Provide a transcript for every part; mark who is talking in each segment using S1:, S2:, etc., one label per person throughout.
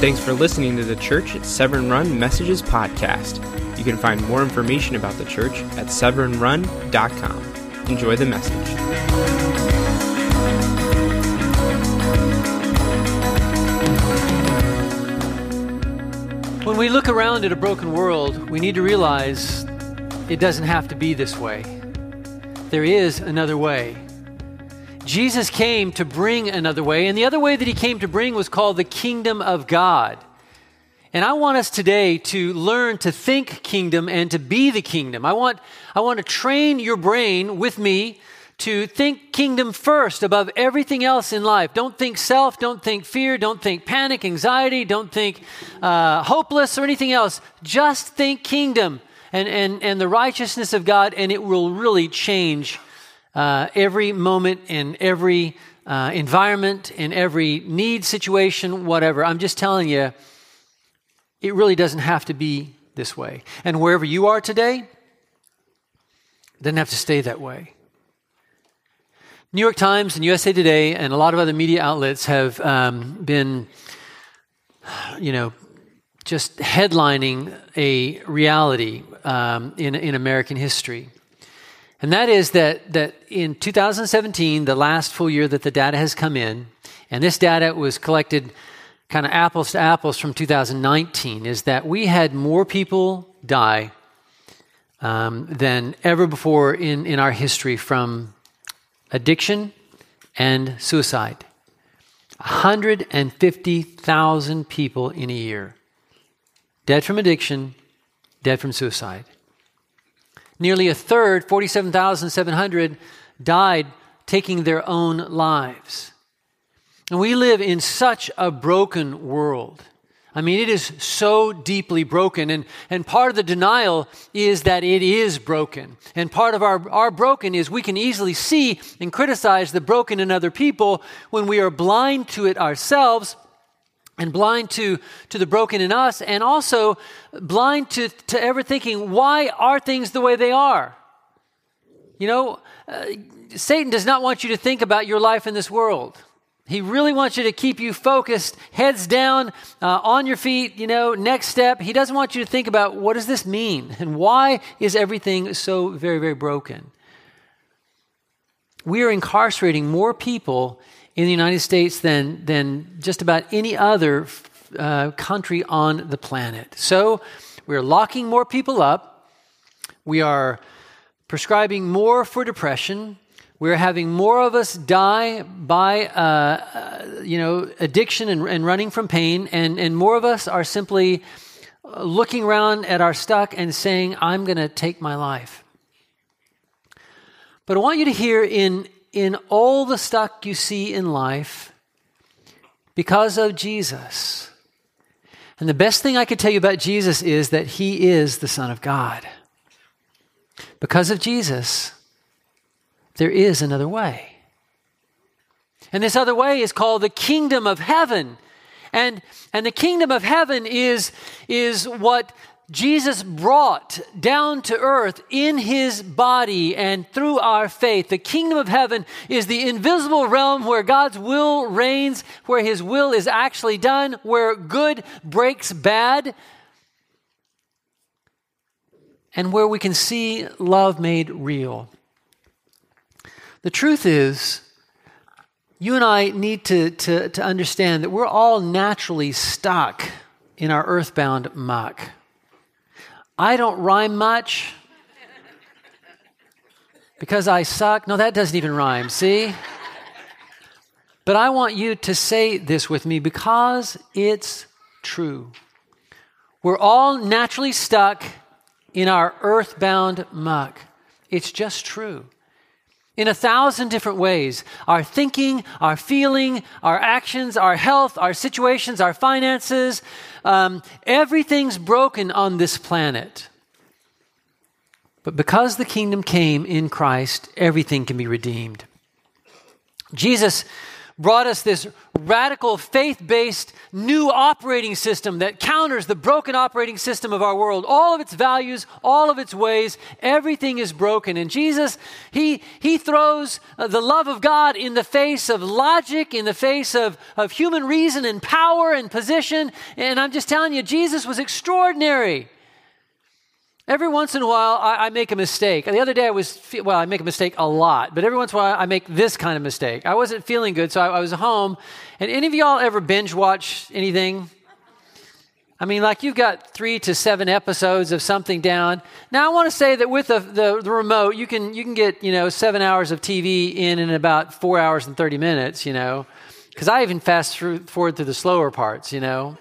S1: Thanks for listening to the Church at Severn Run Messages podcast. You can find more information about the church at severnrun.com. Enjoy the message.
S2: When we look around at a broken world, we need to realize it doesn't have to be this way. There is another way. Jesus came to bring another way, and the other way that he came to bring was called the kingdom of God. And I want us today to learn to think kingdom and to be the kingdom. I want, I want to train your brain with me to think kingdom first above everything else in life. Don't think self, don't think fear, don't think panic, anxiety, don't think uh, hopeless or anything else. Just think kingdom and, and, and the righteousness of God, and it will really change uh, every moment in every uh, environment, in every need situation, whatever. I'm just telling you, it really doesn't have to be this way. And wherever you are today, doesn't have to stay that way. New York Times and USA Today and a lot of other media outlets have um, been, you know, just headlining a reality um, in, in American history. And that is that, that in 2017, the last full year that the data has come in, and this data was collected kind of apples to apples from 2019, is that we had more people die um, than ever before in, in our history from addiction and suicide. 150,000 people in a year dead from addiction, dead from suicide. Nearly a third, 47,700, died taking their own lives. And we live in such a broken world. I mean, it is so deeply broken. And, and part of the denial is that it is broken. And part of our, our broken is we can easily see and criticize the broken in other people when we are blind to it ourselves and blind to, to the broken in us, and also blind to, to ever thinking, why are things the way they are? You know, uh, Satan does not want you to think about your life in this world. He really wants you to keep you focused, heads down, uh, on your feet, you know, next step. He doesn't want you to think about what does this mean and why is everything so very, very broken. We are incarcerating more people in the United States than, than just about any other uh, country on the planet. So we're locking more people up. We are prescribing more for depression. We're having more of us die by, uh, uh, you know, addiction and, and running from pain, and, and more of us are simply looking around at our stuck and saying, "I'm going to take my life." But I want you to hear in in all the stuck you see in life because of Jesus. And the best thing I could tell you about Jesus is that he is the Son of God. Because of Jesus, there is another way. And this other way is called the kingdom of heaven. And, and the kingdom of heaven is, is what Jesus brought down to earth in his body and through our faith. The kingdom of heaven is the invisible realm where God's will reigns, where his will is actually done, where good breaks bad, and where we can see love made real. The truth is, you and I need to, to, to understand that we're all naturally stuck in our earthbound muck. I don't rhyme much because I suck. No, that doesn't even rhyme, see? But I want you to say this with me because it's true. We're all naturally stuck in our earthbound muck. It's just true in a thousand different ways our thinking, our feeling, our actions, our health, our situations, our finances. Um, everything's broken on this planet. But because the kingdom came in Christ, everything can be redeemed. Jesus brought us this radical faith based new operating system that counters the broken operating system of our world. All of its values, all of its ways, everything is broken. And Jesus, He, he throws uh, the love of God in the face of logic, in the face of, of human reason and power and position. And I'm just telling you, Jesus was extraordinary. Every once in a while, I, I, make a mistake. The other day, I was, well, I make a mistake a lot, but every once in a while, I make this kind of mistake. I wasn't feeling good, so I, I was home. And any of y'all ever binge watch anything? I mean, like you've got three to seven episodes of something down. Now, I want to say that with the, the, the, remote, you can, you can get, you know, seven hours of TV in in about four hours and 30 minutes, you know, because I even fast through, forward through the slower parts, you know.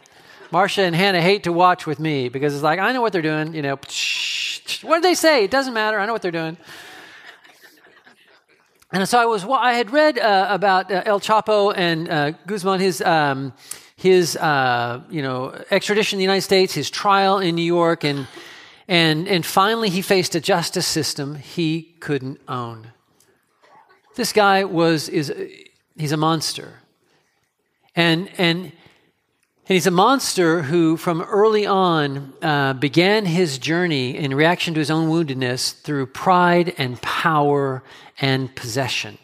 S2: Marcia and Hannah hate to watch with me because it's like, I know what they're doing. You know, what did they say? It doesn't matter. I know what they're doing. And so I was, I had read uh, about uh, El Chapo and uh, Guzman, his, um, his, uh, you know, extradition in the United States, his trial in New York, and, and, and finally he faced a justice system he couldn't own. This guy was, is, he's a monster. And, and and he's a monster who, from early on, uh, began his journey in reaction to his own woundedness through pride and power and possession.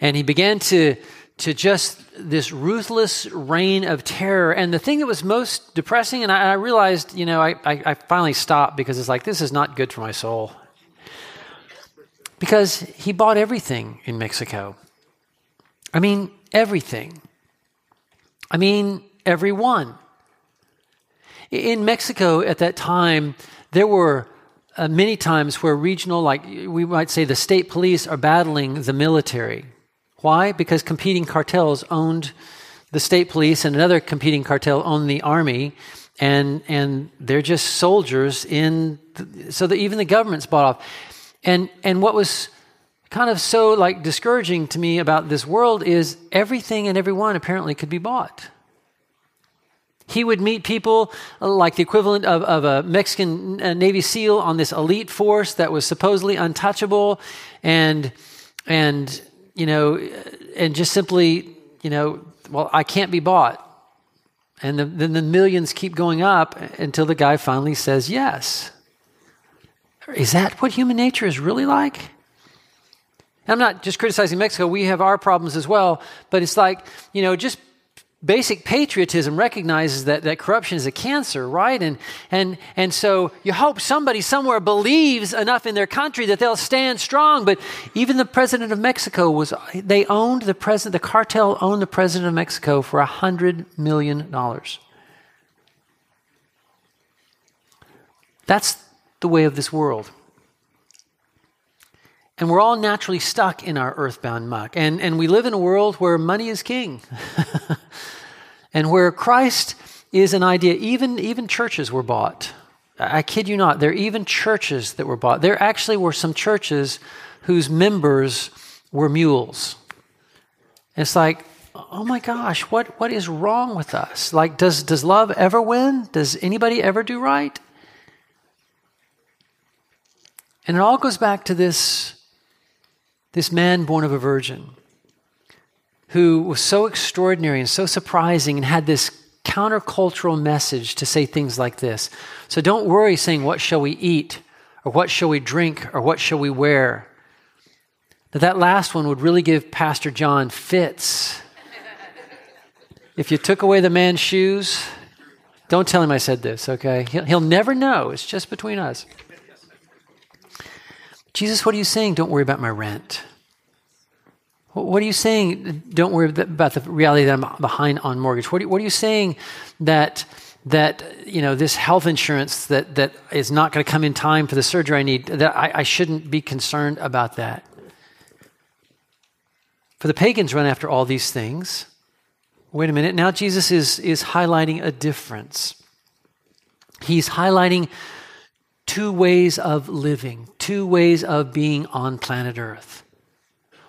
S2: And he began to, to just this ruthless reign of terror. And the thing that was most depressing, and I, I realized, you know, I, I, I finally stopped because it's like, this is not good for my soul. Because he bought everything in Mexico. I mean, everything. I mean, every one. In Mexico at that time, there were uh, many times where regional, like we might say the state police, are battling the military. Why? Because competing cartels owned the state police and another competing cartel owned the army, and, and they're just soldiers in, the, so that even the government's bought off. And, and what was kind of so like discouraging to me about this world is everything and everyone apparently could be bought. He would meet people like the equivalent of, of a Mexican uh, Navy SEAL on this elite force that was supposedly untouchable and, and, you know, and just simply, you know, well, I can't be bought. And the, then the millions keep going up until the guy finally says yes. Is that what human nature is really like? I'm not just criticizing Mexico. We have our problems as well. But it's like, you know, just basic patriotism recognizes that, that corruption is a cancer, right? And, and, and so you hope somebody somewhere believes enough in their country that they'll stand strong. But even the president of Mexico was, they owned the president, the cartel owned the president of Mexico for a $100 million. That's the way of this world. And we're all naturally stuck in our earthbound muck. And, and we live in a world where money is king. and where Christ is an idea, even, even churches were bought. I kid you not, there are even churches that were bought. There actually were some churches whose members were mules. It's like, oh my gosh, what, what is wrong with us? Like, does, does love ever win? Does anybody ever do right? And it all goes back to this this man born of a virgin who was so extraordinary and so surprising and had this countercultural message to say things like this. So don't worry saying, What shall we eat? or What shall we drink? or What shall we wear? That that last one would really give Pastor John fits. if you took away the man's shoes, don't tell him I said this, okay? He'll, he'll never know. It's just between us. Jesus, what are you saying? Don't worry about my rent. What are you saying? Don't worry about the reality that I'm behind on mortgage. What are, you saying that that you know this health insurance that that is not going to come in time for the surgery I need? That I, I shouldn't be concerned about that. For the pagans run after all these things. Wait a minute. Now Jesus is is highlighting a difference. He's highlighting two ways of living, two ways of being on planet Earth.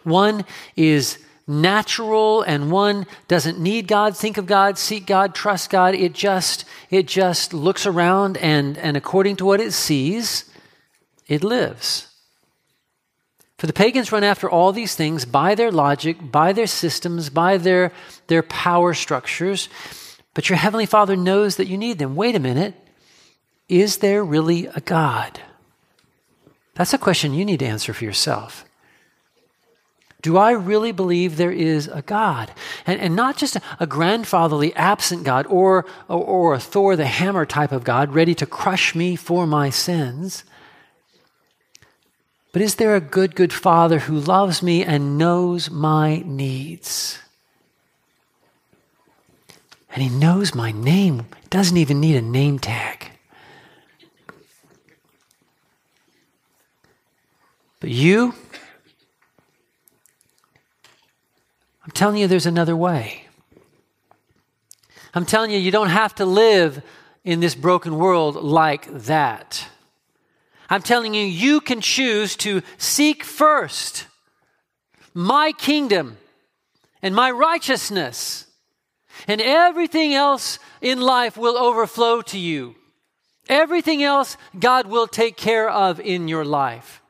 S2: One is natural and one doesn't need God, think of God, seek God, trust God. It just it just looks around and and according to what it sees, it lives. For the pagans run after all these things by their logic, by their systems, by their, their power structures. But your Heavenly Father knows that you need them. Wait a minute. Is there really a God? That's a question you need to answer for yourself. Do I really believe there is a God? And, and not just a, grandfatherly, absent God or, or, or a Thor the hammer type of God ready to crush me for my sins. But is there a good, good Father who loves me and knows my needs? And He knows my name, doesn't even need a name tag. But you, I'm telling you, there's another way. I'm telling you, you don't have to live in this broken world like that. I'm telling you, you can choose to seek first my kingdom and my righteousness, and everything else in life will overflow to you. Everything else God will take care of in your life.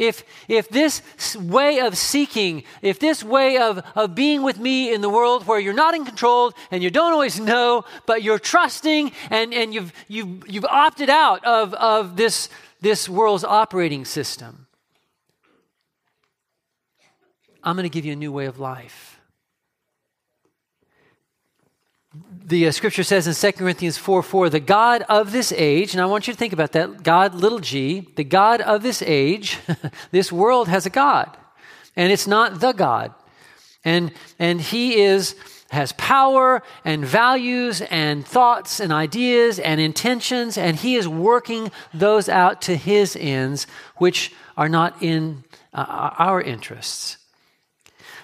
S2: If, if this way of seeking, if this way of, of being with me in the world where you're not in control and you don't always know, but you're trusting and, and you've, you've, you've opted out of, of this, this world's operating system, I'm going to give you a new way of life. The uh, scripture says in 2 Corinthians 4 4, the God of this age, and I want you to think about that God, little g, the God of this age, this world has a God, and it's not the God. And, and he is, has power and values and thoughts and ideas and intentions, and he is working those out to his ends, which are not in uh, our interests.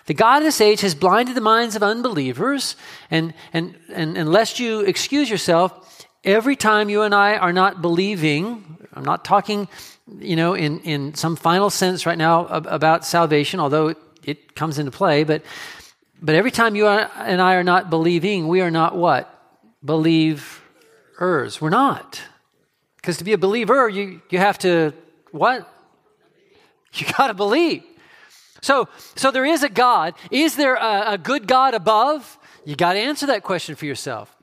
S2: The God of this age has blinded the minds of unbelievers, and, and, and, lest you excuse yourself, every time you and I are not believing, I'm not talking, you know, in, in some final sense right now about salvation, although it, it comes into play, but, but every time you and I are not believing, we are not what? Believers. We're not. Because to be a believer, you, you have to, what? You got to believe. So, so there is a God. Is there a, a good God above? You got to answer that question for yourself.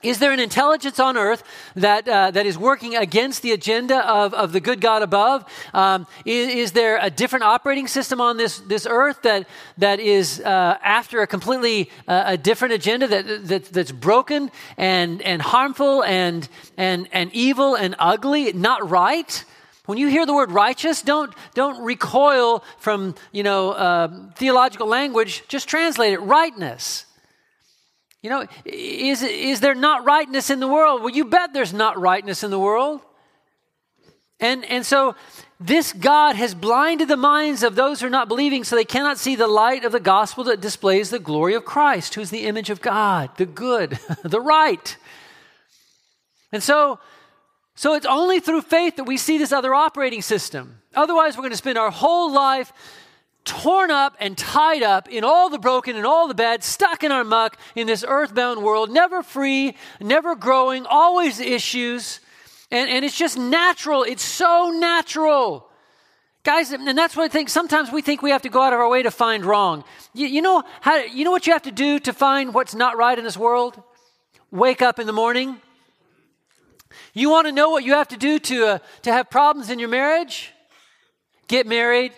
S2: Is there an intelligence on earth that, uh, that is working against the agenda of, of the good God above? Um, is, is, there a different operating system on this, this earth that, that is uh, after a completely uh, a different agenda that, that, that's broken and, and harmful and, and, and evil and ugly, not right? When you hear the word righteous, don't, don't recoil from, you know, uh, theological language. Just translate it rightness. You know, is, is there not rightness in the world? Well, you bet there's not rightness in the world. And, and so this God has blinded the minds of those who are not believing so they cannot see the light of the gospel that displays the glory of Christ, who's the image of God, the good, the right. And so so it's only through faith that we see this other operating system. Otherwise, we're going to spend our whole life torn up and tied up in all the broken and all the bad, stuck in our muck in this earthbound world, never free, never growing, always issues. And, and it's just natural. It's so natural. Guys, and that's what I think. Sometimes we think we have to go out of our way to find wrong. You, you, know how, you know what you have to do to find what's not right in this world? Wake up in the morning you want to know what you have to do to, uh, to have problems in your marriage? Get married.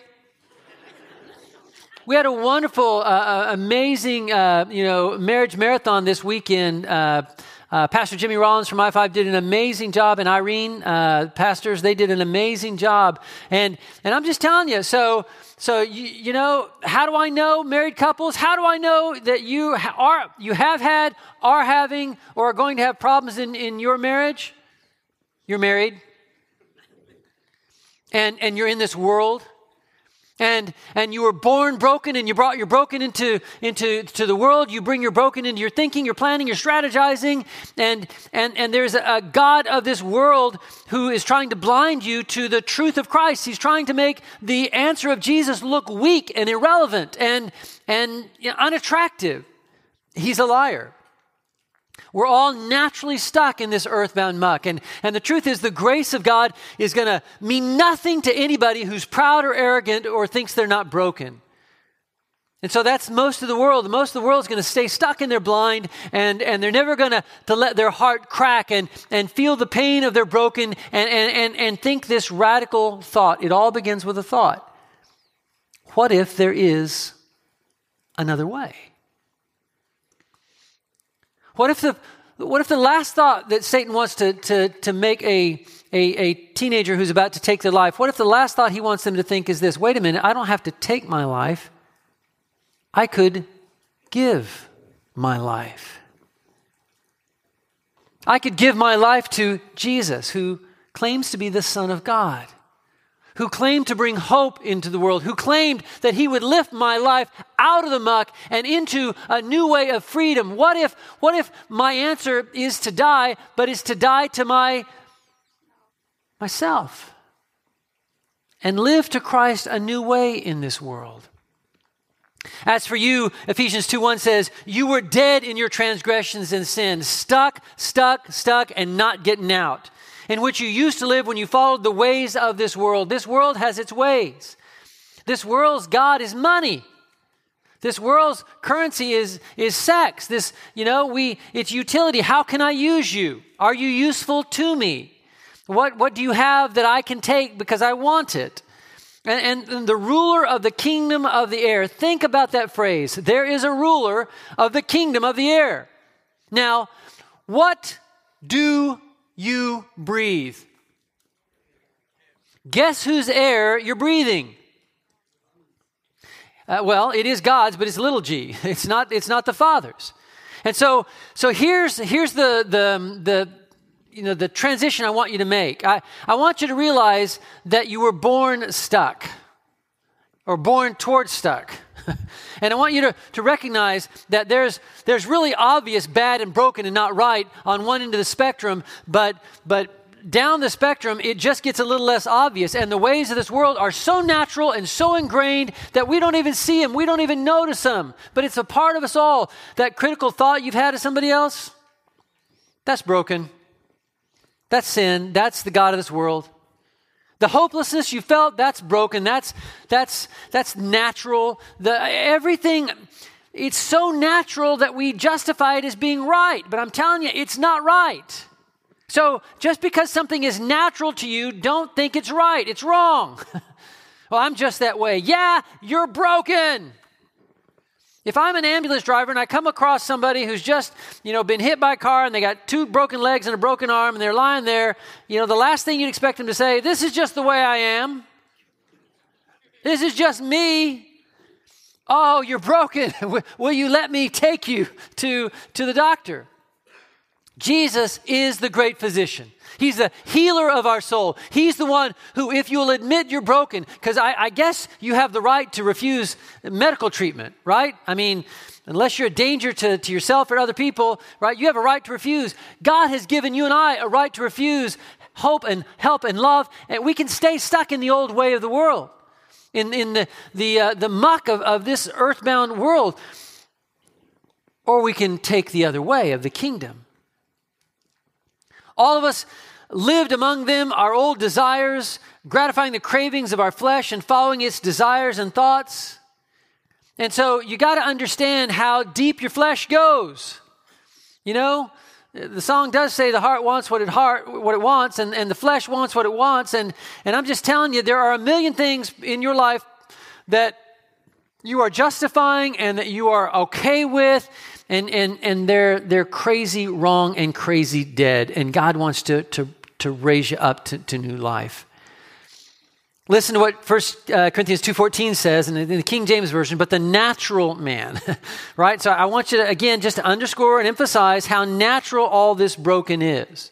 S2: We had a wonderful, uh, uh amazing, uh, you know, marriage marathon this weekend. Uh, uh, Pastor Jimmy Rollins from I5 did an amazing job, and Irene, pastors, they did an amazing job. And and I'm just telling you, so so you, you know, how do I know married couples? How do I know that you are you have had, are having, or are going to have problems in in your marriage? You're married. And, and you're in this world. And, and you were born broken and you brought your broken into, into to the world. You bring your broken into your thinking, your planning, your strategizing. And, and, and there's a, God of this world who is trying to blind you to the truth of Christ. He's trying to make the answer of Jesus look weak and irrelevant and, and unattractive. He's a liar. We're all naturally stuck in this earthbound muck. And, and the truth is, the grace of God is going to mean nothing to anybody who's proud or arrogant or thinks they're not broken. And so that's most of the world. Most of the world is going to stay stuck in their blind and, and they're never going to, to let their heart crack and, and feel the pain of their broken and, and, and, and think this radical thought. It all begins with a thought. What if there is another way? What if the, what if the last thought that Satan wants to, to, to make a, a, a teenager who's about to take their life, what if the last thought he wants them to think is this wait a minute, I don't have to take my life. I could give my life. I could give my life to Jesus, who claims to be the Son of God, who claimed to bring hope into the world, who claimed that he would lift my life out of the muck and into a new way of freedom. What if, what if my answer is to die, but is to die to my myself and live to Christ a new way in this world? As for you, Ephesians 2 1 says, You were dead in your transgressions and sins, stuck, stuck, stuck, and not getting out, in which you used to live when you followed the ways of this world. This world has its ways. This world's God is money. This world's currency is, is sex. This, you know, we it's utility. How can I use you? Are you useful to me? What, what do you have that I can take because I want it? And, and, the ruler of the kingdom of the air. Think about that phrase. There is a ruler of the kingdom of the air. Now, what do you breathe? Guess whose air you're breathing? Uh, well, it is God's, but it's little g. It's not, it's not the Father's. And so, so here's, here's the, the, the, you know, the transition I want you to make. I, I want you to realize that you were born stuck or born towards stuck. and I want you to, to recognize that there's, there's really obvious bad and broken and not right on one end of the spectrum, but, but down the spectrum, it just gets a little less obvious. And the ways of this world are so natural and so ingrained that we don't even see them, we don't even notice them. But it's a part of us all. That critical thought you've had of somebody else, that's broken. That's sin. That's the God of this world. The hopelessness you felt, that's broken. That's, that's, that's natural. The, everything, it's so natural that we justify it as being right. But I'm telling you, it's not right. So just because something is natural to you, don't think it's right. It's wrong. well, I'm just that way. Yeah, you're broken. If I'm an ambulance driver and I come across somebody who's just, you know, been hit by a car and they got two broken legs and a broken arm and they're lying there, you know, the last thing you'd expect them to say, this is just the way I am. This is just me. Oh, you're broken. Will you let me take you to, to the doctor? Jesus is the great physician. He's the healer of our soul. He's the one who, if you'll admit you're broken, because I, I, guess you have the right to refuse medical treatment, right? I mean, unless you're a danger to, to yourself or other people, right? You have a right to refuse. God has given you and I a right to refuse hope and help and love, and we can stay stuck in the old way of the world, in, in the, the, uh, the muck of, of this earthbound world. Or we can take the other way of the kingdom. All of us lived among them our old desires, gratifying the cravings of our flesh and following its desires and thoughts. And so you got to understand how deep your flesh goes. You know, the song does say the heart wants what it heart what it wants and, and the flesh wants what it wants and and i'm just telling you there are a million things in your life that you are justifying and that you are okay with and and and they're they're crazy wrong and crazy dead and god wants to to to raise you up to, to new life. Listen to what 1 uh, Corinthians 2.14 says in the, in the King James Version, but the natural man, right? So I want you to, again, just to underscore and emphasize how natural all this broken is.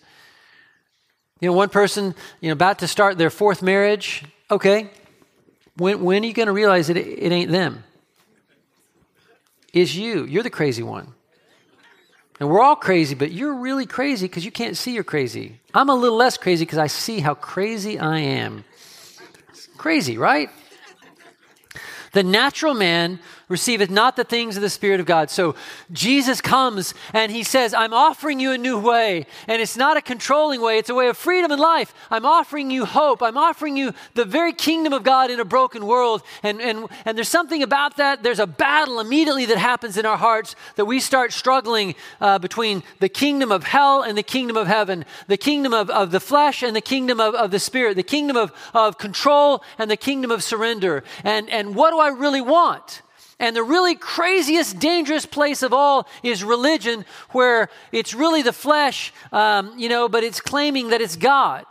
S2: You know, one person, you know, about to start their fourth marriage, okay, when, when are you going to realize that it, it ain't them? Is you. You're the crazy one. And we're all crazy, but you're really crazy because you can't see you're crazy. I'm a little less crazy because I see how crazy I am. Crazy, right? The natural man receiveth not the things of the Spirit of God. So Jesus comes and he says, I'm offering you a new way. And it's not a controlling way, it's a way of freedom and life. I'm offering you hope. I'm offering you the very kingdom of God in a broken world. And, and, and there's something about that. There's a battle immediately that happens in our hearts that we start struggling uh, between the kingdom of hell and the kingdom of heaven, the kingdom of, of the flesh and the kingdom of, of the spirit, the kingdom of, of control and the kingdom of surrender. And, and what do I really want? And the really craziest, dangerous place of all is religion, where it's really the flesh, um, you know, but it's claiming that it's God.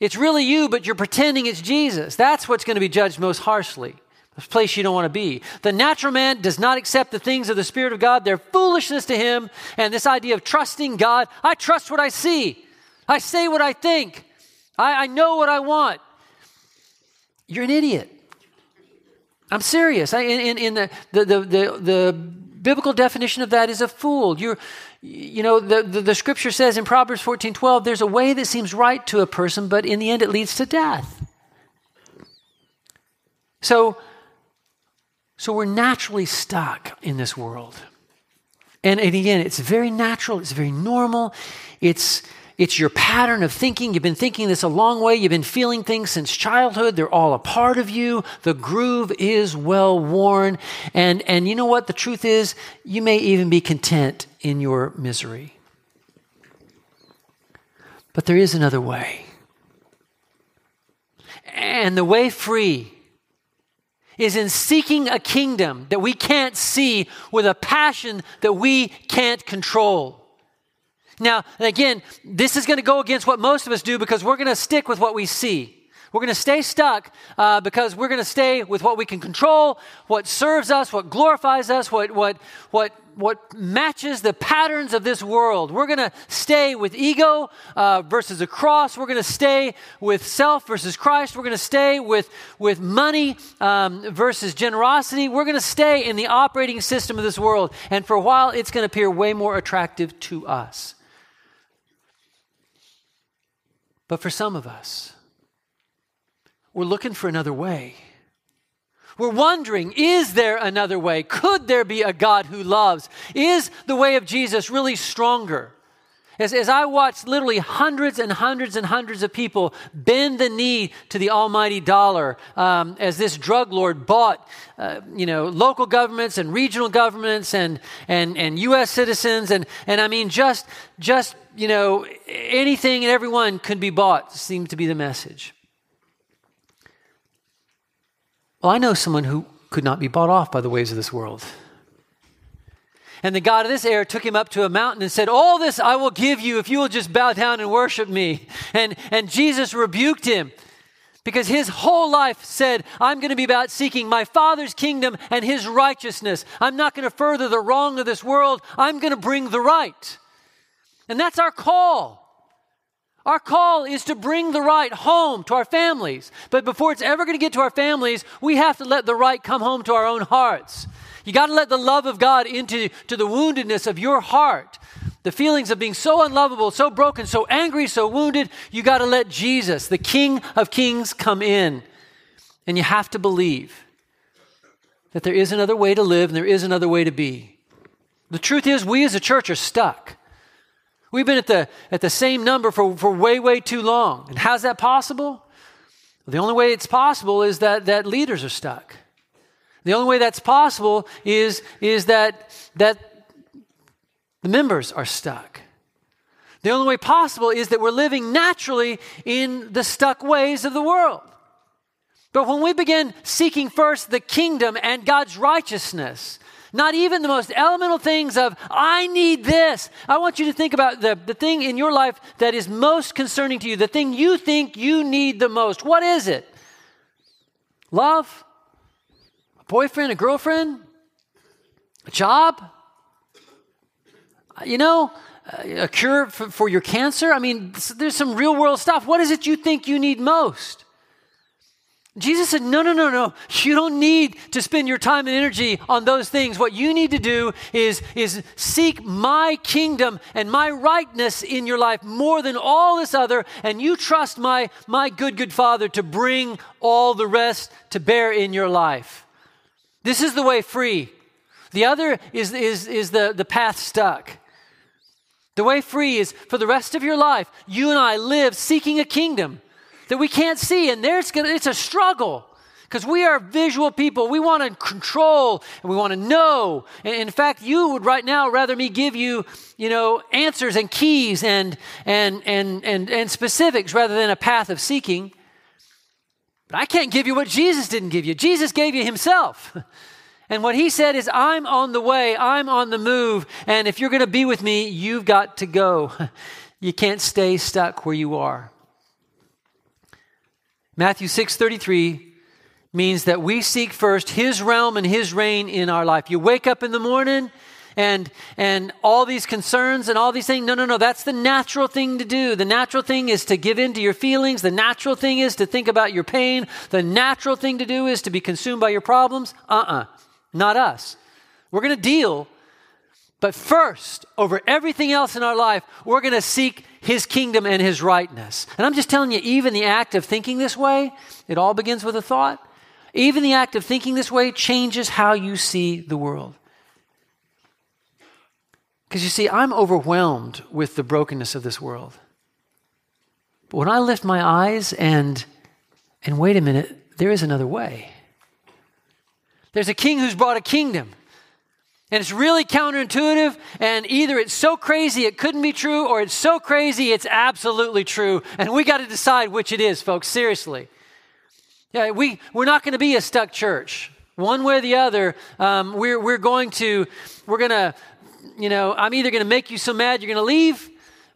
S2: It's really you, but you're pretending it's Jesus. That's what's going to be judged most harshly. The place you don't want to be. The natural man does not accept the things of the Spirit of God. They're foolishness to him. And this idea of trusting God, I trust what I see. I say what I think. I, I know what I want. You're an idiot. I'm serious. I, in, in the, the, the, the, the biblical definition of that is a fool. You're, you know, the, the, the, scripture says in Proverbs 14 12, there's a way that seems right to a person, but in the end it leads to death. So, so we're naturally stuck in this world. And, and again, it's very natural, it's very normal, it's it's your pattern of thinking. You've been thinking this a long way. You've been feeling things since childhood. They're all a part of you. The groove is well worn. And, and you know what? The truth is, you may even be content in your misery. But there is another way. And the way free is in seeking a kingdom that we can't see with a passion that we can't control. Now, again, this is going to go against what most of us do because we're going to stick with what we see. We're going to stay stuck uh, because we're going to stay with what we can control, what serves us, what glorifies us, what, what, what, what matches the patterns of this world. We're going to stay with ego uh, versus a cross. We're going to stay with self versus Christ. We're going to stay with, with money um, versus generosity. We're going to stay in the operating system of this world. And for a while, it's going to appear way more attractive to us. But for some of us, we're looking for another way. We're wondering, is there another way? Could there be a God who loves? Is the way of Jesus really stronger? As, as I watched literally hundreds and hundreds and hundreds of people bend the knee to the almighty dollar um, as this drug lord bought, uh, you know, local governments and regional governments and, and, and U.S. citizens. And, and I mean, just, just, you know, anything and everyone could be bought seemed to be the message. Well, I know someone who could not be bought off by the ways of this world. And the God of this era took him up to a mountain and said, All this I will give you if you will just bow down and worship me. And, and Jesus rebuked him because his whole life said, I'm going to be about seeking my Father's kingdom and his righteousness. I'm not going to further the wrong of this world, I'm going to bring the right. And that's our call. Our call is to bring the right home to our families. But before it's ever going to get to our families, we have to let the right come home to our own hearts. You got to let the love of God into to the woundedness of your heart. The feelings of being so unlovable, so broken, so angry, so wounded, you got to let Jesus, the King of Kings, come in. And you have to believe that there is another way to live and there is another way to be. The truth is, we as a church are stuck. We've been at the, at the same number for, for way, way too long. And how's that possible? The only way it's possible is that, that leaders are stuck. The only way that's possible is, is that, that the members are stuck. The only way possible is that we're living naturally in the stuck ways of the world. But when we begin seeking first the kingdom and God's righteousness, not even the most elemental things of, I need this. I want you to think about the, the thing in your life that is most concerning to you, the thing you think you need the most. What is it? Love, a boyfriend, a girlfriend, a job, you know, a cure for, for your cancer. I mean, there's some real world stuff. What is it you think you need most? Jesus said, No, no, no, no. You don't need to spend your time and energy on those things. What you need to do is, is seek my kingdom and my rightness in your life more than all this other, and you trust my, my good, good Father to bring all the rest to bear in your life. This is the way free. The other is, is, is the, the path stuck. The way free is for the rest of your life, you and I live seeking a kingdom that we can't see, and there's gonna, it's a struggle because we are visual people. We want to control and we want to know. And in fact, you would right now rather me give you, you know, answers and keys and and and and, and specifics rather than a path of seeking. But I can't give you what Jesus didn't give you. Jesus gave you himself. And what he said is, I'm on the way, I'm on the move, and if you're going to be with me, you've got to go. You can't stay stuck where you are. Matthew 6:33 means that we seek first his realm and his reign in our life. You wake up in the morning and and all these concerns and all these things. No no no. That's the natural thing to do. The natural thing is to give in to your feelings. The natural thing is to think about your pain. The natural thing to do is to be consumed by your problems. Uh-uh. Not us. We're going to deal but first over everything else in our life we're going to seek his kingdom and his rightness. And i'm just telling you even the act of thinking this way it all begins with a thought. Even the act of thinking this way changes how you see the world. Because you see, I'm overwhelmed with the brokenness of this world. But when I lift my eyes and and wait a minute, there is another way. There's a king who's brought a kingdom. And it's really counterintuitive, and either it's so crazy it couldn't be true, or it's so crazy it's absolutely true. And we got to decide which it is, folks, seriously. Yeah, we, we're not going to be a stuck church. One way or the other, um, we're, we're going to, we're going to, you know, I'm either going to make you so mad you're going to leave,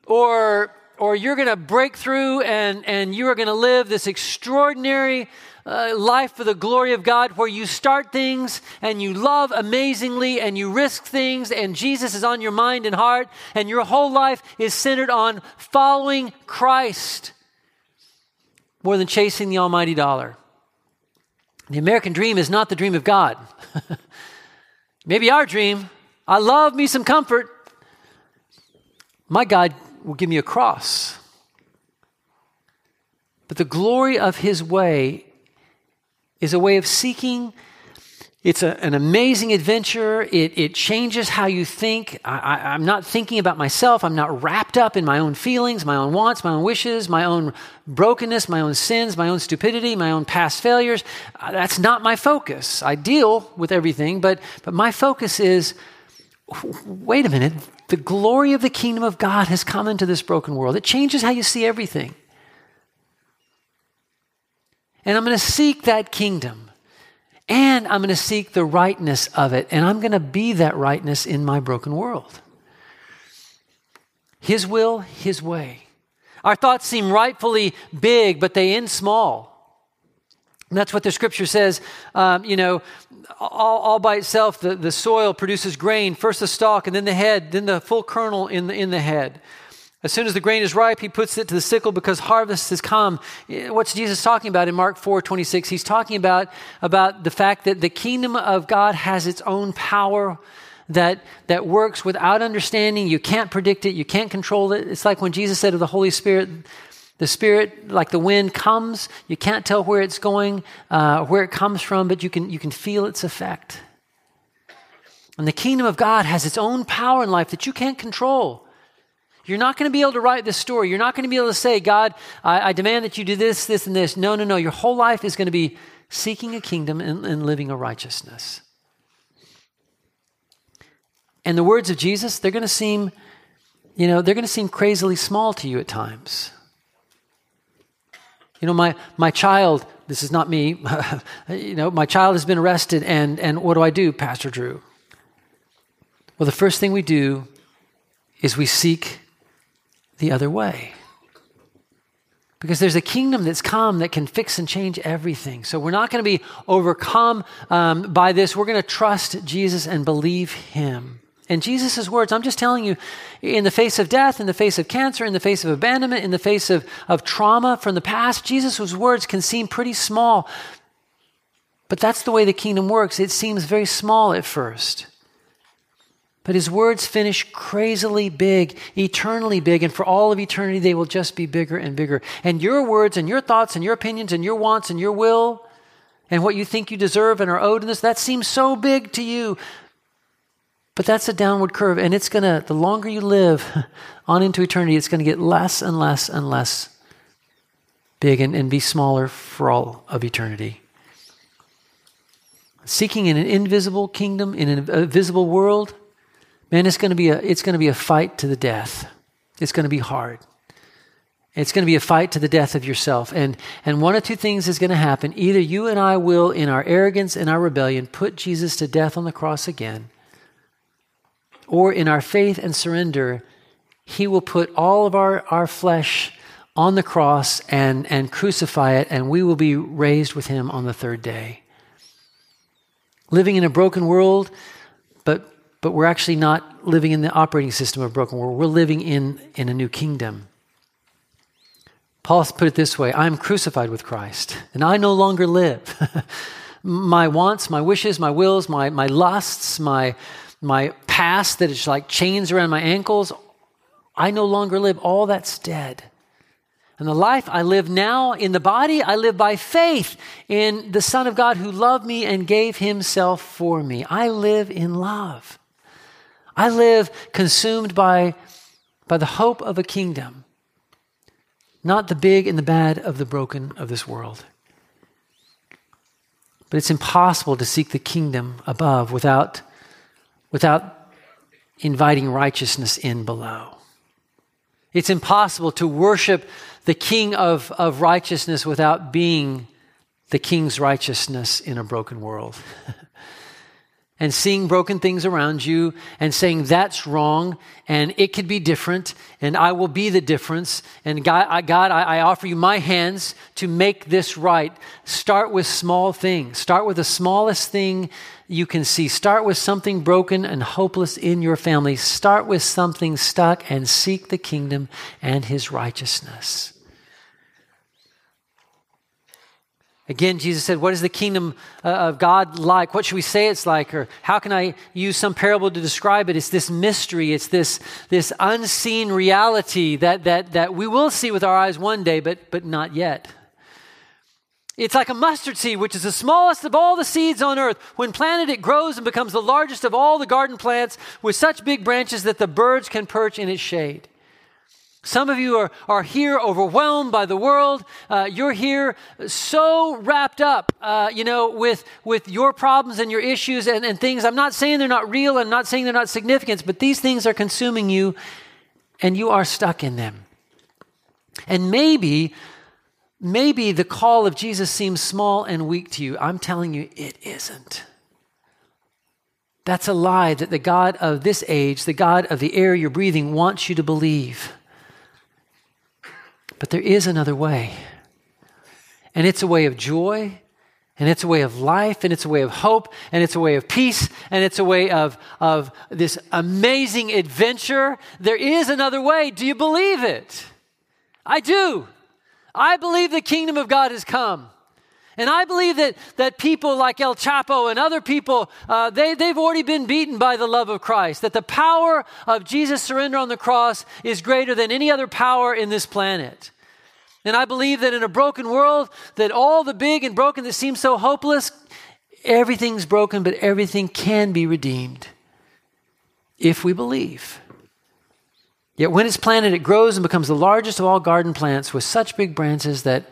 S2: or, or you're going to break through and, and you are going to live this extraordinary uh, life for the glory of God where you start things and you love amazingly and you risk things and Jesus is on your mind and heart and your whole life is centered on following Christ more than chasing the almighty dollar. The American dream is not the dream of God. Maybe our dream, I love me some comfort. My God will give me a cross. But the glory of his way is a way of seeking it's a, an amazing adventure. It, it, changes how you think. I, am not thinking about myself. I'm not wrapped up in my own feelings, my own wants, my own wishes, my own brokenness, my own sins, my own stupidity, my own past failures. Uh, that's not my focus. I deal with everything, but, but my focus is wait a minute. The glory of the kingdom of God has come into this broken world. It changes how you see everything. And I'm going to seek that kingdom and I'm going to seek the rightness of it, and I'm going to be that rightness in my broken world. His will, His way. Our thoughts seem rightfully big, but they end small. That's what the scripture says. Um, you know, all, all, by itself, the, the soil produces grain, first the stalk, and then the head, then the full kernel in the, in the head. As soon as the grain is ripe, he puts it to the sickle because harvest has come. What's Jesus talking about in Mark 4 26? He's talking about, about the fact that the kingdom of God has its own power that, that works without understanding. You can't predict it, you can't control it. It's like when Jesus said of the Holy Spirit, the Spirit, like the wind, comes. You can't tell where it's going, uh, where it comes from, but you can, you can feel its effect. And the kingdom of God has its own power in life that you can't control. You're not going to be able to write this story. You're not going to be able to say, God, I, I, demand that you do this, this, and this. No, no, no. Your whole life is going to be seeking a kingdom and, and living a righteousness. And the words of Jesus, they're going to seem, you know, they're going to seem crazily small to you at times. You know, my, my child, this is not me, you know, my child has been arrested, and, and what do I do, Pastor Drew? Well, the first thing we do is we seek the other way. Because there's a kingdom that's come that can fix and change everything. So we're not going to be overcome um, by this. We're going to trust Jesus and believe him. And Jesus' words, I'm just telling you, in the face of death, in the face of cancer, in the face of abandonment, in the face of, of trauma from the past, Jesus' words can seem pretty small. But that's the way the kingdom works. It seems very small at first. But his words finish crazily big, eternally big, and for all of eternity they will just be bigger and bigger. And your words and your thoughts and your opinions and your wants and your will and what you think you deserve and are owed in this, that seems so big to you. But that's a downward curve, and it's to, the longer you live on into eternity, it's to get less and less and less big and, and be smaller for all of eternity. Seeking in an invisible kingdom, in a visible world, man, it's to be a, it's to be a fight to the death. It's to be hard. It's going to be a fight to the death of yourself. And, and one of two things is going to happen. Either you and I will, in our arrogance and our rebellion, put Jesus to death on the cross again, or in our faith and surrender, he will put all of our, our flesh on the cross and, and crucify it, and we will be raised with him on the third day. Living in a broken world, but, but we're actually not living in the operating system of a broken world. We're living in, in a new kingdom. Paul put it this way I am crucified with Christ, and I no longer live. my wants, my wishes, my wills, my, my lusts, my, my past that is like chains around my ankles, I no longer live. All that's dead. And the life I live now in the body, I live by faith in the Son of God who loved me and gave himself for me. I live in love. I live consumed by, by the hope of a kingdom not the big and the bad of the broken of this world. But it's impossible to seek the kingdom above without, without inviting righteousness in below. It's impossible to worship the king of, of righteousness without being the king's righteousness in a broken world. and seeing broken things around you and saying that's wrong and it could be different and I will be the difference. And God, I, God, I, I offer you my hands to make this right. Start with small things. Start with the smallest thing you can see. Start with something broken and hopeless in your family. Start with something stuck and seek the kingdom and his righteousness. Again, Jesus said, What is the kingdom uh, of God like? What should we say it's like? Or how can I use some parable to describe it? It's this mystery, it's this, this unseen reality that, that, that we will see with our eyes one day, but, but not yet. It's like a mustard seed, which is the smallest of all the seeds on earth. When planted, it grows and becomes the largest of all the garden plants with such big branches that the birds can perch in its shade. Some of you are, are here overwhelmed by the world. Uh, you're here so wrapped up, uh, you know, with, with your problems and your issues and, and things. I'm not saying they're not real. I'm not saying they're not significant, but these things are consuming you and you are stuck in them. And maybe, maybe the call of Jesus seems small and weak to you. I'm telling you, it isn't. That's a lie that the God of this age, the God of the air you're breathing, wants you to believe. But there is another way. And it's a way of joy, and it's a way of life, and it's a way of hope, and it's a way of peace, and it's a way of, of this amazing adventure. There is another way. Do you believe it? I do. I believe the kingdom of God has come. And I believe that, that people like El Chapo and other people, uh, they, they've already been beaten by the love of Christ. That the power of Jesus' surrender on the cross is greater than any other power in this planet. And I believe that in a broken world, that all the big and broken that seems so hopeless, everything's broken, but everything can be redeemed if we believe. Yet when it's planted, it grows and becomes the largest of all garden plants with such big branches that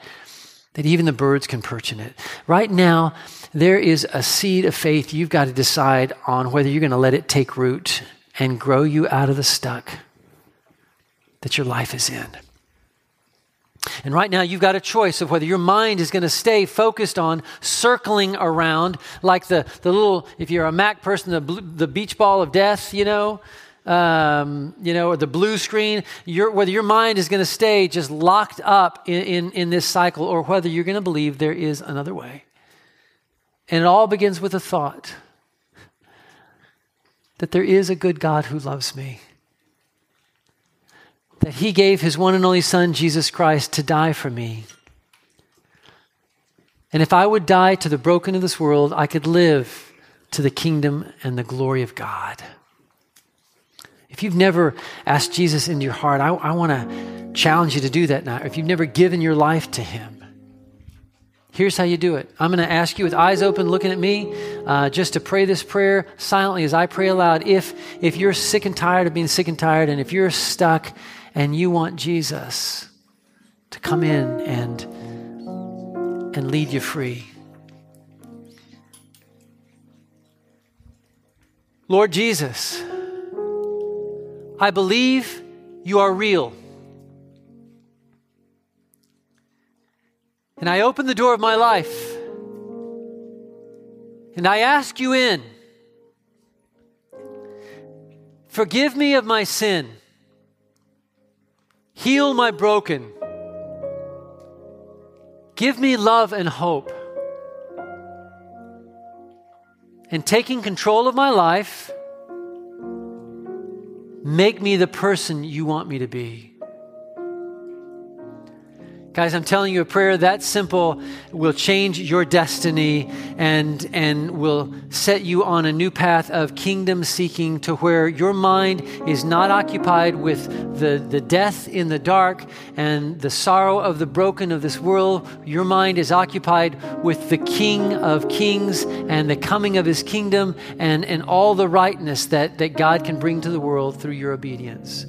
S2: that even the birds can perch in it. Right now, there is a seed of faith you've got to decide on whether you're going to let it take root and grow you out of the stuck that your life is in. And right now, you've got a choice of whether your mind is going to stay focused on circling around, like the, the little, if you're a Mac person, the, the beach ball of death, you know, um, you know, or the blue screen, your, whether your mind is going to stay just locked up in, in, in this cycle or whether you're going to believe there is another way. And it all begins with a thought that there is a good God who loves me. That he gave his one and only Son, Jesus Christ, to die for me. And if I would die to the broken of this world, I could live to the kingdom and the glory of God. If you've never asked Jesus into your heart, I, I want to challenge you to do that now. If you've never given your life to Him, Here's how you do it. I'm going to ask you with eyes open, looking at me, uh, just to pray this prayer silently as I pray aloud. If, if you're sick and tired of being sick and tired, and if you're stuck and you want Jesus to come in and, and lead you free. Lord Jesus, I believe you are real. And I open the door of my life and I ask you in. Forgive me of my sin. Heal my broken. Give me love and hope. And taking control of my life, make me the person you want me to be. Guys, I'm telling you, a prayer that simple will change your destiny and, and will set you on a new path of kingdom seeking to where your mind is not occupied with the, the death in the dark and the sorrow of the broken of this world. Your mind is occupied with the King of kings and the coming of his kingdom and, and all the rightness that, that God can bring to the world through your obedience.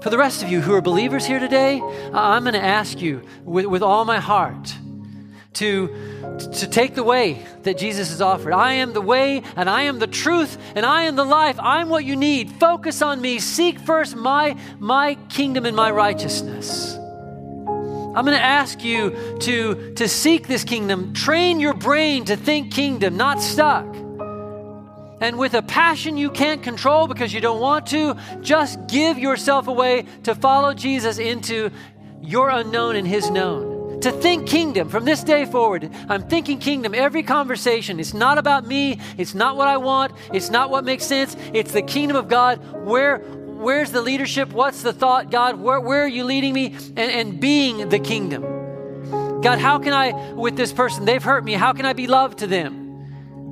S2: For the rest of you who are believers here today, I'm going to ask you with, with all my heart to, to take the way that Jesus has offered. I am the way and I am the truth and I am the life. I'm what you need. Focus on me. Seek first my, my kingdom and my righteousness. I'm going to ask you to, to seek this kingdom. Train your brain to think kingdom, not stuck and with a passion you can't control because you don't want to, just give yourself away to follow Jesus into your unknown and his known. To think kingdom from this day forward. I'm thinking kingdom every conversation. It's not about me, it's not what I want, it's not what makes sense. It's the kingdom of God. Where where's the leadership? What's the thought, God? Where, where are you leading me? And, and being the kingdom. God, how can I, with this person, they've hurt me, how can I be loved to them?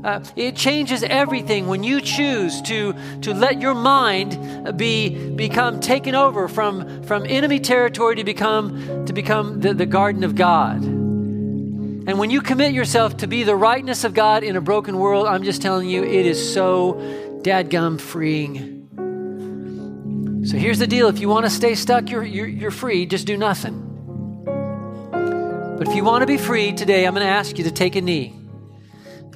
S2: Uh, it changes everything when you choose to, to let your mind be become taken over from, from enemy territory to become to become the, the garden of God. And when you commit yourself to be the rightness of God in a broken world, I'm just telling you, it is so dadgum freeing. So here's the deal if you want to stay stuck, you're, you're, you're free, just do nothing. But if you want to be free today, I'm going to ask you to take a knee.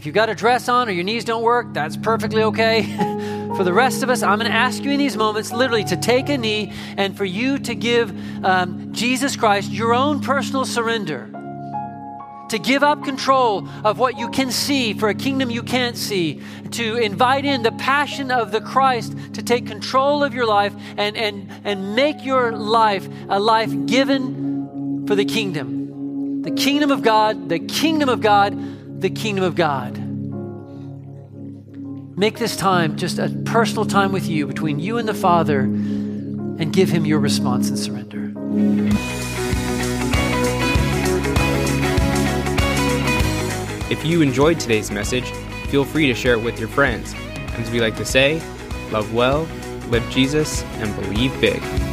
S2: If you've got a dress on or your knees don't work, that's perfectly okay. for the rest of us, I'm going to ask you in these moments literally to take a knee and for you to give um, Jesus Christ your own personal surrender. To give up control of what you can see for a kingdom you can't see. To invite in the passion of the Christ to take control of your life and, and, and make your life a life given for the kingdom. The kingdom of God, the kingdom of God the kingdom of God. Make this time just a personal time with you, between you and the Father, and give Him your response and surrender.
S1: If you enjoyed today's message, feel free to share it with your friends. And as we like to say, love well, live Jesus, and believe big.